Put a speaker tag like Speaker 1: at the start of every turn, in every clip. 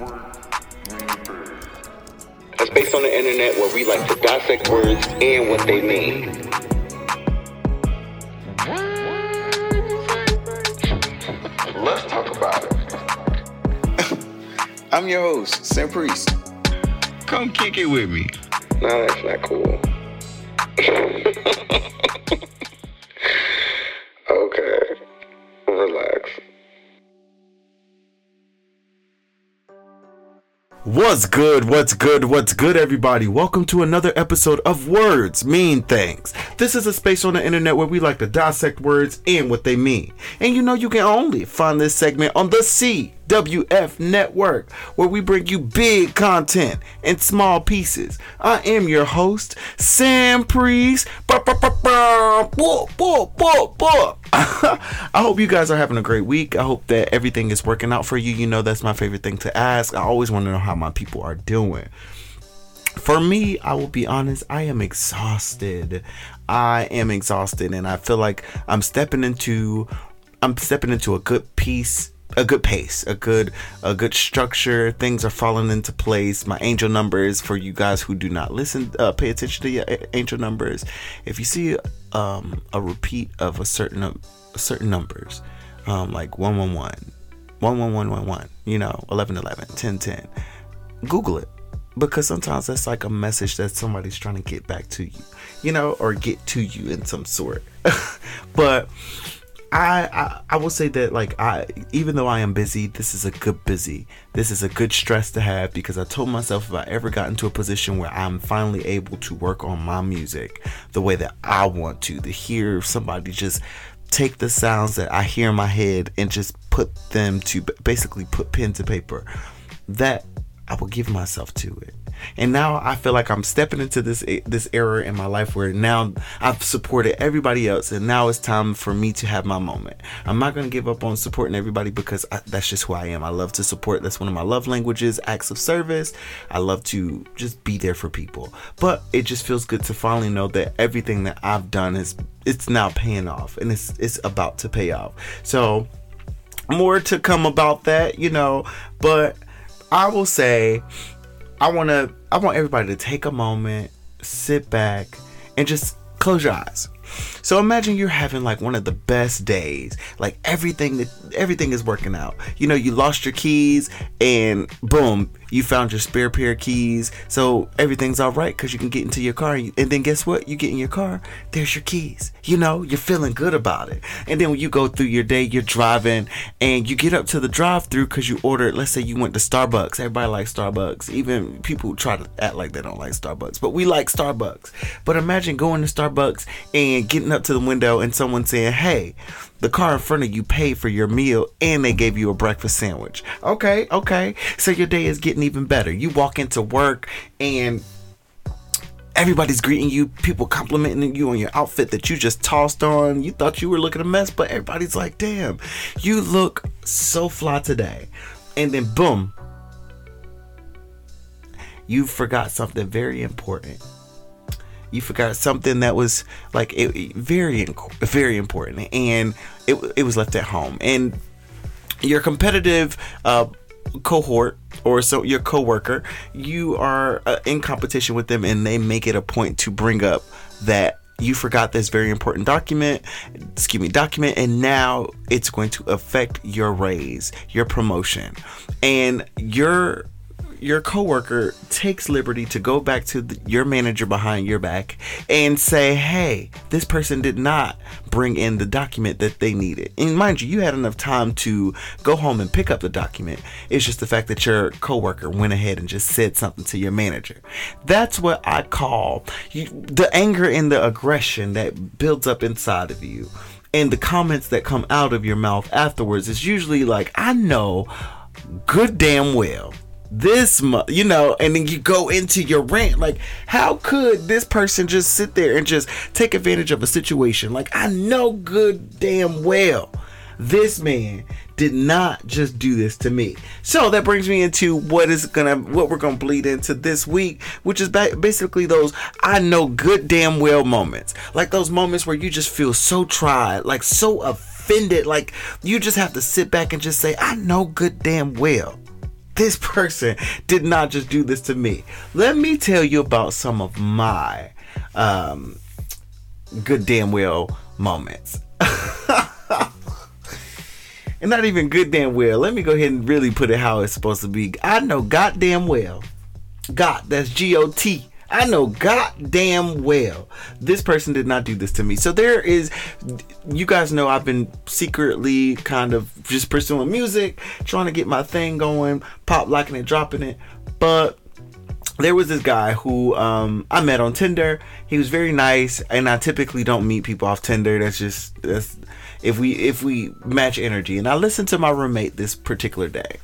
Speaker 1: A space on the internet where we like to dissect words and what they mean.
Speaker 2: Let's talk about it. I'm your host, Sam Priest. Come kick it with me.
Speaker 1: No, that's not cool.
Speaker 3: What's good? What's good? What's good, everybody? Welcome to another episode of Words Mean Things. This is a space on the internet where we like to dissect words and what they mean. And you know, you can only find this segment on the CWF network, where we bring you big content in small pieces. I am your host, Sam Priest. I hope you guys are having a great week. I hope that everything is working out for you. You know, that's my favorite thing to ask. I always want to know how my people are doing. For me, I will be honest, I am exhausted. I am exhausted and I feel like I'm stepping into I'm stepping into a good piece a good pace, a good a good structure. Things are falling into place. My angel numbers for you guys who do not listen, uh, pay attention to your angel numbers. If you see um, a repeat of a certain uh, certain numbers, um, like 111, 11111, you know, 1111, 1010, Google it because sometimes that's like a message that somebody's trying to get back to you, you know, or get to you in some sort. but I, I I will say that like I even though I am busy, this is a good busy. This is a good stress to have because I told myself if I ever got into a position where I'm finally able to work on my music the way that I want to, to hear somebody just take the sounds that I hear in my head and just put them to basically put pen to paper, that I will give myself to it. And now I feel like I'm stepping into this this era in my life where now I've supported everybody else, and now it's time for me to have my moment. I'm not gonna give up on supporting everybody because I, that's just who I am. I love to support. That's one of my love languages, acts of service. I love to just be there for people. But it just feels good to finally know that everything that I've done is it's now paying off, and it's it's about to pay off. So more to come about that, you know, but I will say I want to I want everybody to take a moment, sit back and just close your eyes. So imagine you're having like one of the best days. Like everything that everything is working out. You know, you lost your keys and boom, you found your spare pair of keys. So everything's all right cuz you can get into your car and then guess what? You get in your car, there's your keys. You know, you're feeling good about it. And then when you go through your day, you're driving and you get up to the drive-through cuz you ordered, let's say you went to Starbucks. Everybody likes Starbucks. Even people try to act like they don't like Starbucks, but we like Starbucks. But imagine going to Starbucks and getting up to the window and someone saying, "Hey, the car in front of you paid for your meal and they gave you a breakfast sandwich." Okay, okay. So your day is getting even better. You walk into work and everybody's greeting you, people complimenting you on your outfit that you just tossed on. You thought you were looking a mess, but everybody's like, "Damn, you look so fly today." And then boom, you forgot something very important you forgot something that was like it, very very important. And it, it was left at home. And your competitive uh, cohort or so your coworker you are uh, in competition with them and they make it a point to bring up that you forgot this very important document excuse me document and now it's going to affect your raise your promotion. And your your coworker takes liberty to go back to the, your manager behind your back and say, "Hey, this person did not bring in the document that they needed." And mind you, you had enough time to go home and pick up the document. It's just the fact that your coworker went ahead and just said something to your manager. That's what I call you, the anger and the aggression that builds up inside of you. And the comments that come out of your mouth afterwards is usually like, I know good damn well this month, you know and then you go into your rant. Like how could this person just sit there and just take advantage of a situation? Like i know good damn well this man did not just do this to me. So that brings me into what is gonna what we're gonna bleed into this week which is basically those i know good damn well moments. Like those moments where you just feel so tried like so offended like you just have to sit back and just say i know good damn well this person did not just do this to me. Let me tell you about some of my um, good damn well moments. and not even good damn well. Let me go ahead and really put it how it's supposed to be. I know goddamn well. God, that's G O T. I know goddamn well this person did not do this to me. So there is, you guys know I've been secretly kind of just pursuing music, trying to get my thing going, pop locking it, dropping it. But there was this guy who um, I met on Tinder. He was very nice, and I typically don't meet people off Tinder. That's just that's if we if we match energy. And I listened to my roommate this particular day,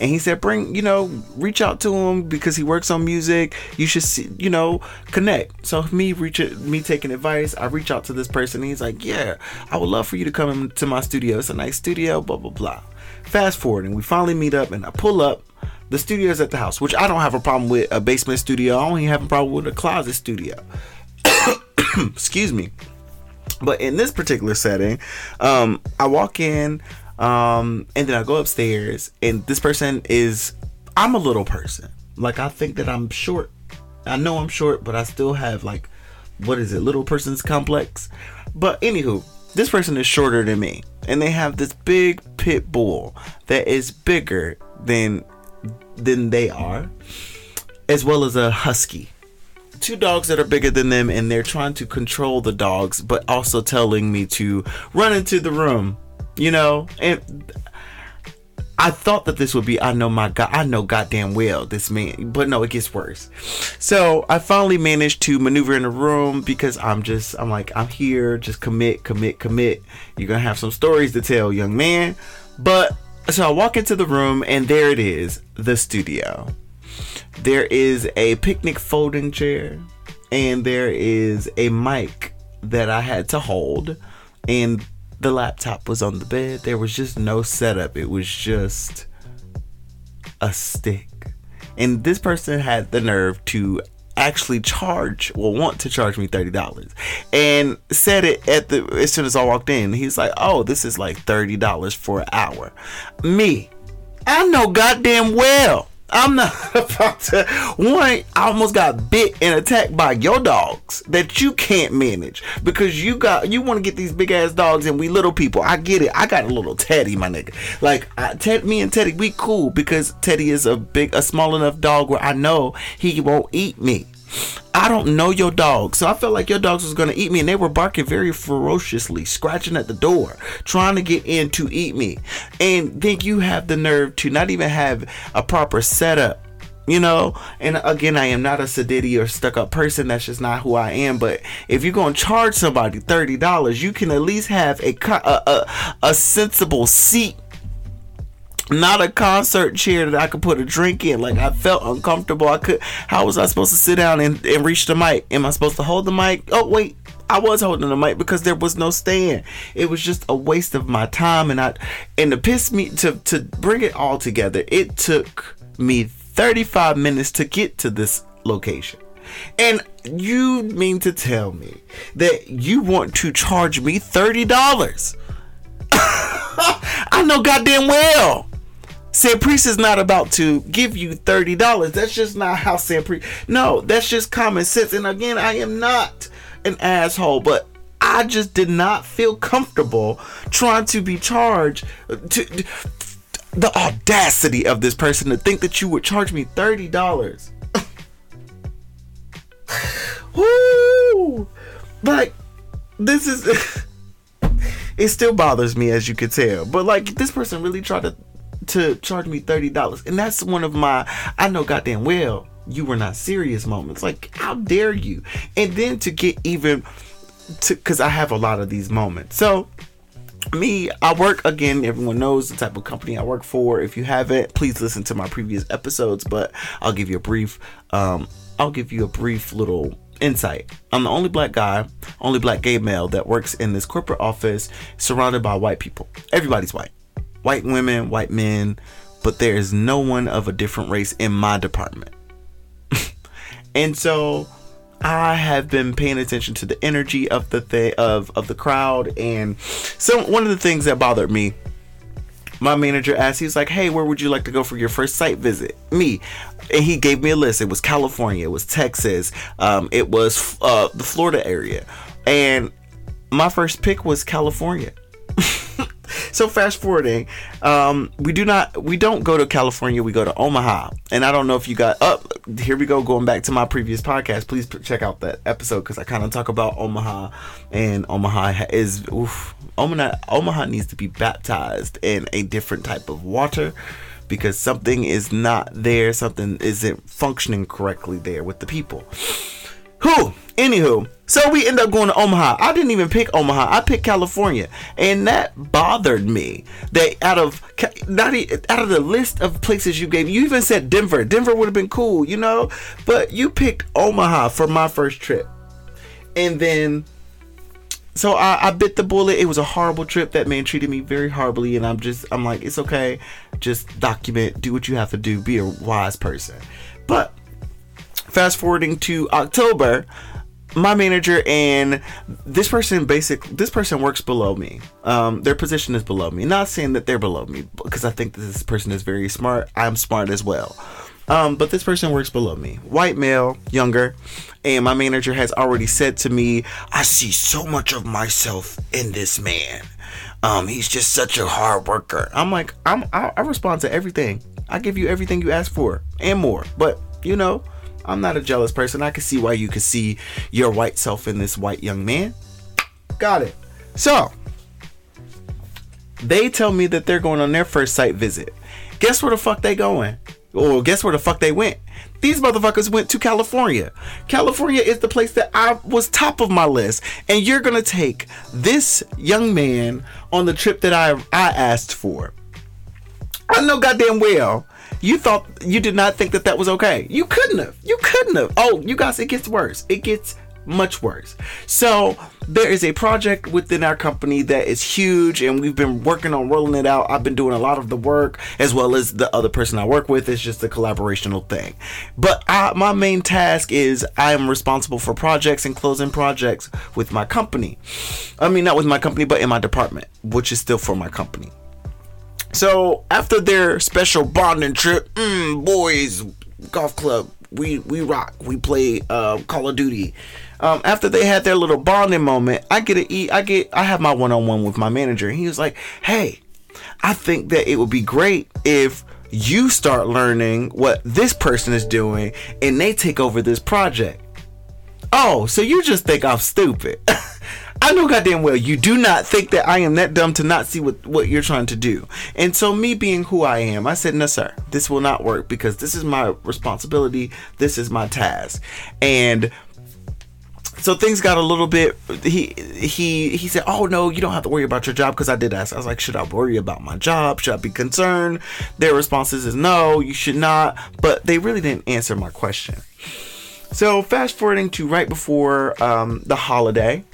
Speaker 3: and he said, "Bring you know, reach out to him because he works on music. You should see, you know, connect." So me reach me taking advice, I reach out to this person. And he's like, "Yeah, I would love for you to come into my studio. It's a nice studio." Blah blah blah. Fast forward, and we finally meet up, and I pull up. The studio is at the house, which I don't have a problem with a basement studio. I only have a problem with a closet studio. Excuse me. But in this particular setting, um, I walk in, um, and then I go upstairs, and this person is, I'm a little person. Like, I think that I'm short. I know I'm short, but I still have, like, what is it, little person's complex? But anywho, this person is shorter than me, and they have this big pit bull that is bigger than than they are, as well as a husky. Two dogs that are bigger than them and they're trying to control the dogs but also telling me to run into the room you know? And I thought that this would be I know my god I know goddamn well this man but no it gets worse. So I finally managed to maneuver in the room because I'm just I'm like I'm here just commit commit commit. You're gonna have some stories to tell young man. But so I walk into the room and there it is the studio. There is a picnic folding chair, and there is a mic that I had to hold, and the laptop was on the bed. There was just no setup, it was just a stick. And this person had the nerve to actually charge well want to charge me $30 and said it at the as soon as I walked in he's like oh this is like $30 for an hour me I know goddamn well I'm not about to. One, I almost got bit and attacked by your dogs that you can't manage because you got you want to get these big ass dogs and we little people. I get it. I got a little Teddy, my nigga. Like I, Ted, me and Teddy, we cool because Teddy is a big, a small enough dog where I know he won't eat me. I don't know your dog. So I felt like your dogs was gonna eat me and they were barking very ferociously, scratching at the door, trying to get in to eat me. And then you have the nerve to not even have a proper setup. You know, and again, I am not a sedity or stuck up person. That's just not who I am. But if you're gonna charge somebody thirty dollars, you can at least have a, a a, a sensible seat not a concert chair that I could put a drink in. Like I felt uncomfortable. I could. How was I supposed to sit down and, and reach the mic? Am I supposed to hold the mic? Oh wait, I was holding the mic because there was no stand. It was just a waste of my time, and I and to piss me to to bring it all together. It took me 35 minutes to get to this location. And you mean to tell me that you want to charge me $30? I know goddamn well Sam Priest is not about to give you thirty dollars. That's just not how Sam Priest. No, that's just common sense. And again, I am not an asshole, but I just did not feel comfortable trying to be charged. Uh, to, the audacity of this person to think that you would charge me thirty dollars. Woo! Like this is. it still bothers me, as you could tell. But like this person really tried to to charge me $30. And that's one of my, I know goddamn well, you were not serious moments. Like, how dare you? And then to get even to, because I have a lot of these moments. So, me, I work again. Everyone knows the type of company I work for. If you haven't, please listen to my previous episodes. But I'll give you a brief, um, I'll give you a brief little insight. I'm the only black guy, only black gay male that works in this corporate office surrounded by white people. Everybody's white white women, white men, but there is no one of a different race in my department. and so I have been paying attention to the energy of the th- of of the crowd and so one of the things that bothered me my manager asked, he was like, "Hey, where would you like to go for your first site visit?" Me, and he gave me a list. It was California, it was Texas, um, it was uh, the Florida area, and my first pick was California. so fast forwarding, um, we do not we don't go to California. We go to Omaha, and I don't know if you got up. here we go, going back to my previous podcast. Please check out that episode because I kind of talk about Omaha, and Omaha is oof, Omaha. Omaha needs to be baptized in a different type of water because something is not there. Something isn't functioning correctly there with the people. Who? Anywho, so we end up going to Omaha. I didn't even pick Omaha. I picked California, and that bothered me. That out of not out of the list of places you gave, you even said Denver. Denver would have been cool, you know, but you picked Omaha for my first trip, and then. So I, I bit the bullet. It was a horrible trip. That man treated me very horribly, and I'm just, I'm like, it's okay. Just document, do what you have to do, be a wise person. But fast forwarding to October, my manager and this person basic this person works below me. Um their position is below me. Not saying that they're below me because i think this person is very smart. I'm smart as well. Um but this person works below me. White male younger. And my manager has already said to me i see so much of myself in this man. Um he's just such a hard worker. I'm like i'm i, I respond to everything. I give you everything you ask for and more. But you know I'm not a jealous person. I can see why you could see your white self in this white young man. Got it. So, they tell me that they're going on their first site visit. Guess where the fuck they going? Or guess where the fuck they went? These motherfuckers went to California. California is the place that I was top of my list. And you're gonna take this young man on the trip that I I asked for. I know goddamn well you thought you did not think that that was okay. You couldn't have. You couldn't have. Oh, you guys, it gets worse. It gets much worse. So there is a project within our company that is huge and we've been working on rolling it out. I've been doing a lot of the work as well as the other person I work with. It's just a collaborational thing. But I, my main task is I am responsible for projects and closing projects with my company. I mean, not with my company, but in my department, which is still for my company. So after their special bonding trip, mm, boys golf club, we we rock. We play uh, Call of Duty. Um, after they had their little bonding moment, I get to eat. Get I have my one on one with my manager. He was like, "Hey, I think that it would be great if." You start learning what this person is doing and they take over this project. Oh, so you just think I'm stupid. I know goddamn well you do not think that I am that dumb to not see what, what you're trying to do. And so, me being who I am, I said, No, sir, this will not work because this is my responsibility. This is my task. And so things got a little bit he he he said oh no you don't have to worry about your job because i did ask i was like should i worry about my job should i be concerned their responses is no you should not but they really didn't answer my question so fast forwarding to right before um, the holiday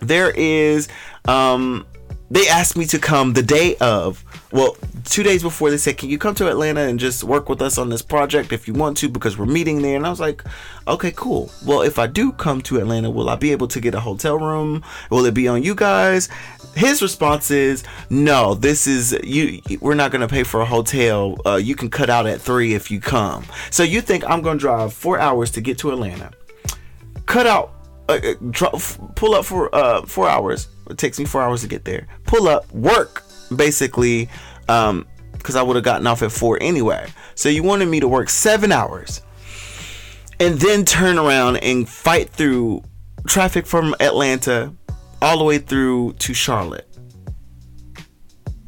Speaker 3: there is um they asked me to come the day of well two days before they said can you come to atlanta and just work with us on this project if you want to because we're meeting there? And i was like okay cool. Well if i do come to atlanta will i be able to get a hotel room? Will it be on you guys? His response is no this is you we're not going to pay for a hotel. Uh, you can cut out at three if you come. So you think i'm going to drive four hours to get to atlanta cut out uh, uh pull up for uh, four hours. It takes me four hours to get there. Pull up, work basically, um, because I would have gotten off at four anyway. So you wanted me to work seven hours, and then turn around and fight through traffic from Atlanta all the way through to Charlotte,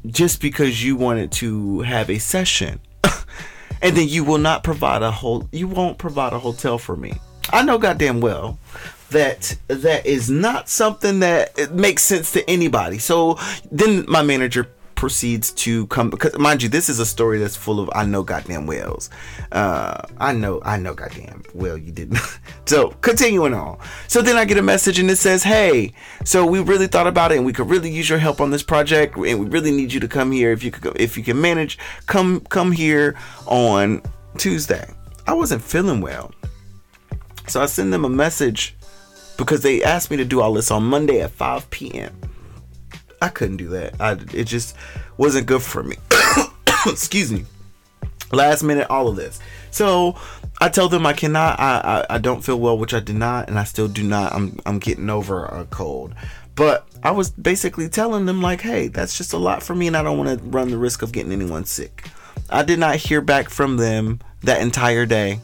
Speaker 3: just because you wanted to have a session. and then you will not provide a whole you won't provide a hotel for me. I know goddamn well that that is not something that makes sense to anybody. So then my manager proceeds to come because mind you this is a story that's full of i know goddamn wells uh i know i know goddamn well you didn't. So continuing on. So then i get a message and it says hey so we really thought about it and we could really use your help on this project and we really need you to come here if you could if you can manage come come here on tuesday. I wasn't feeling well. So i send them a message because they asked me to do all this on Monday at 5 p.m. I couldn't do that. I, it just wasn't good for me. Excuse me. Last minute, all of this. So I tell them I cannot. I, I I don't feel well, which I did not, and I still do not. I'm I'm getting over a cold, but I was basically telling them like, hey, that's just a lot for me, and I don't want to run the risk of getting anyone sick. I did not hear back from them that entire day.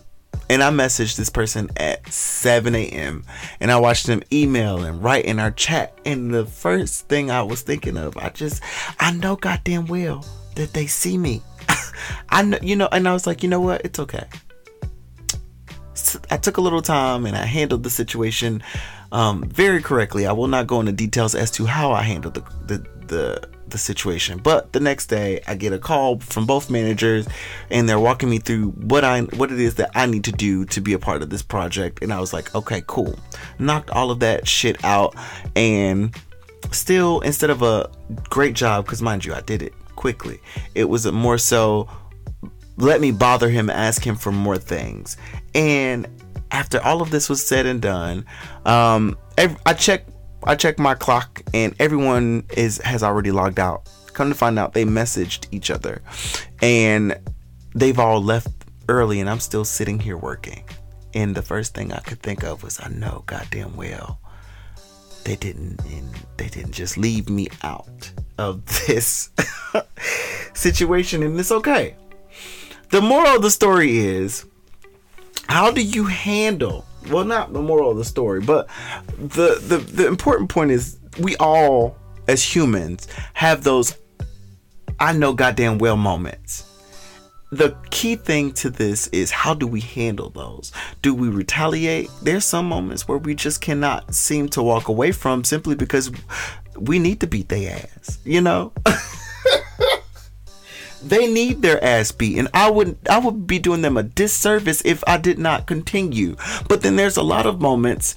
Speaker 3: And I messaged this person at 7 a.m. and I watched them email and write in our chat. And the first thing I was thinking of, I just, I know goddamn well that they see me. I know, you know, and I was like, you know what? It's okay. So I took a little time and I handled the situation um, very correctly. I will not go into details as to how I handled the, the, the the situation. But the next day, I get a call from both managers, and they're walking me through what I what it is that I need to do to be a part of this project. And I was like, okay, cool. Knocked all of that shit out, and still, instead of a great job, because mind you, I did it quickly. It was more so let me bother him, ask him for more things, and after all of this was said and done, um, I checked I checked my clock and everyone is has already logged out. Come to find out they messaged each other and they've all left early and I'm still sitting here working. And the first thing I could think of was I know goddamn well they didn't they didn't just leave me out of this situation and it's okay. The moral of the story is how do you handle well not the moral of the story but the the, the important point is we all as humans have those i know goddamn well moments the key thing to this is how do we handle those? Do we retaliate? There's some moments where we just cannot seem to walk away from simply because we need to beat their ass, you know? they need their ass beat and i would i would be doing them a disservice if i did not continue. But then there's a lot of moments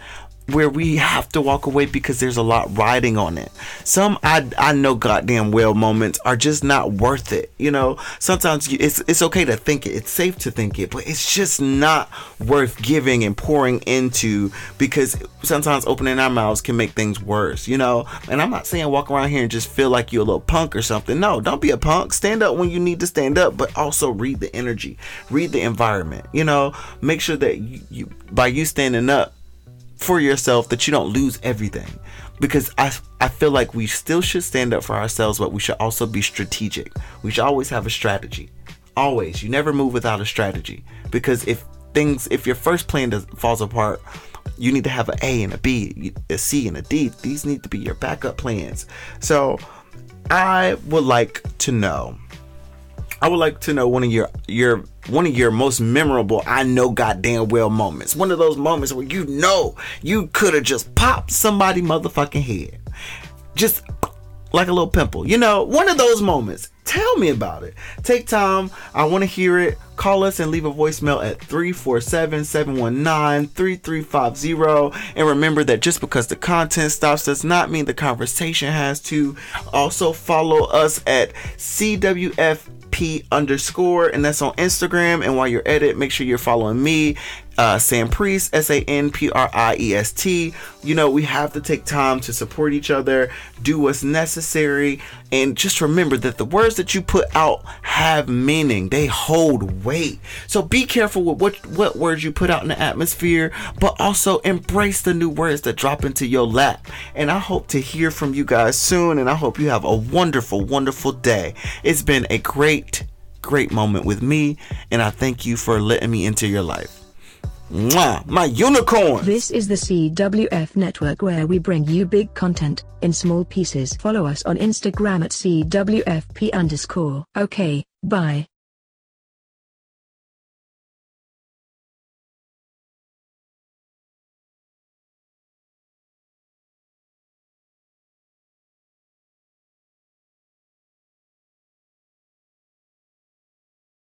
Speaker 3: where we have to walk away because there's a lot riding on it. Some I I know goddamn well moments are just not worth it. You know, sometimes you, it's it's okay to think it. It's safe to think it, but it's just not worth giving and pouring into because sometimes opening our mouths can make things worse. You know, and I'm not saying walk around here and just feel like you're a little punk or something. No, don't be a punk. Stand up when you need to stand up, but also read the energy, read the environment. You know, make sure that you, you by you standing up for yourself that you don't lose everything. Because I, I feel like we still should stand up for ourselves but we should also be strategic. We should always have a strategy. Always. You never move without a strategy. Because if things if your first plan does, falls apart you need to have an a and a b a c and a d. These need to be your backup plans. So i would like to know I would like to know one of your your one of your most memorable I know goddamn well moments. One of those moments where you know you could have just popped somebody motherfucking head. Just like a little pimple. You know, one of those moments. Tell me about it. Take time. I want to hear it. Call us and leave a voicemail at 347 719 3350. And remember that just because the content stops does not mean the conversation has to. Also, follow us at CWF P underscore, and that's on Instagram. And while you're at it, make sure you're following me, uh, Sam Priest, S A N P R I E S T. You know, we have to take time to support each other, do what's necessary, and just remember that the words that you put out have meaning. They hold weight. So be careful with what, what words you put out in the atmosphere, but also embrace the new words that drop into your lap. And I hope to hear from you guys soon, and I hope you have a wonderful, wonderful day. It's been a great, great moment with me, and I thank you for letting me into your life. Mwah, my unicorn.
Speaker 4: This is the CWF network where we bring you big content in small pieces. Follow us on Instagram at CWFP underscore. Okay, bye.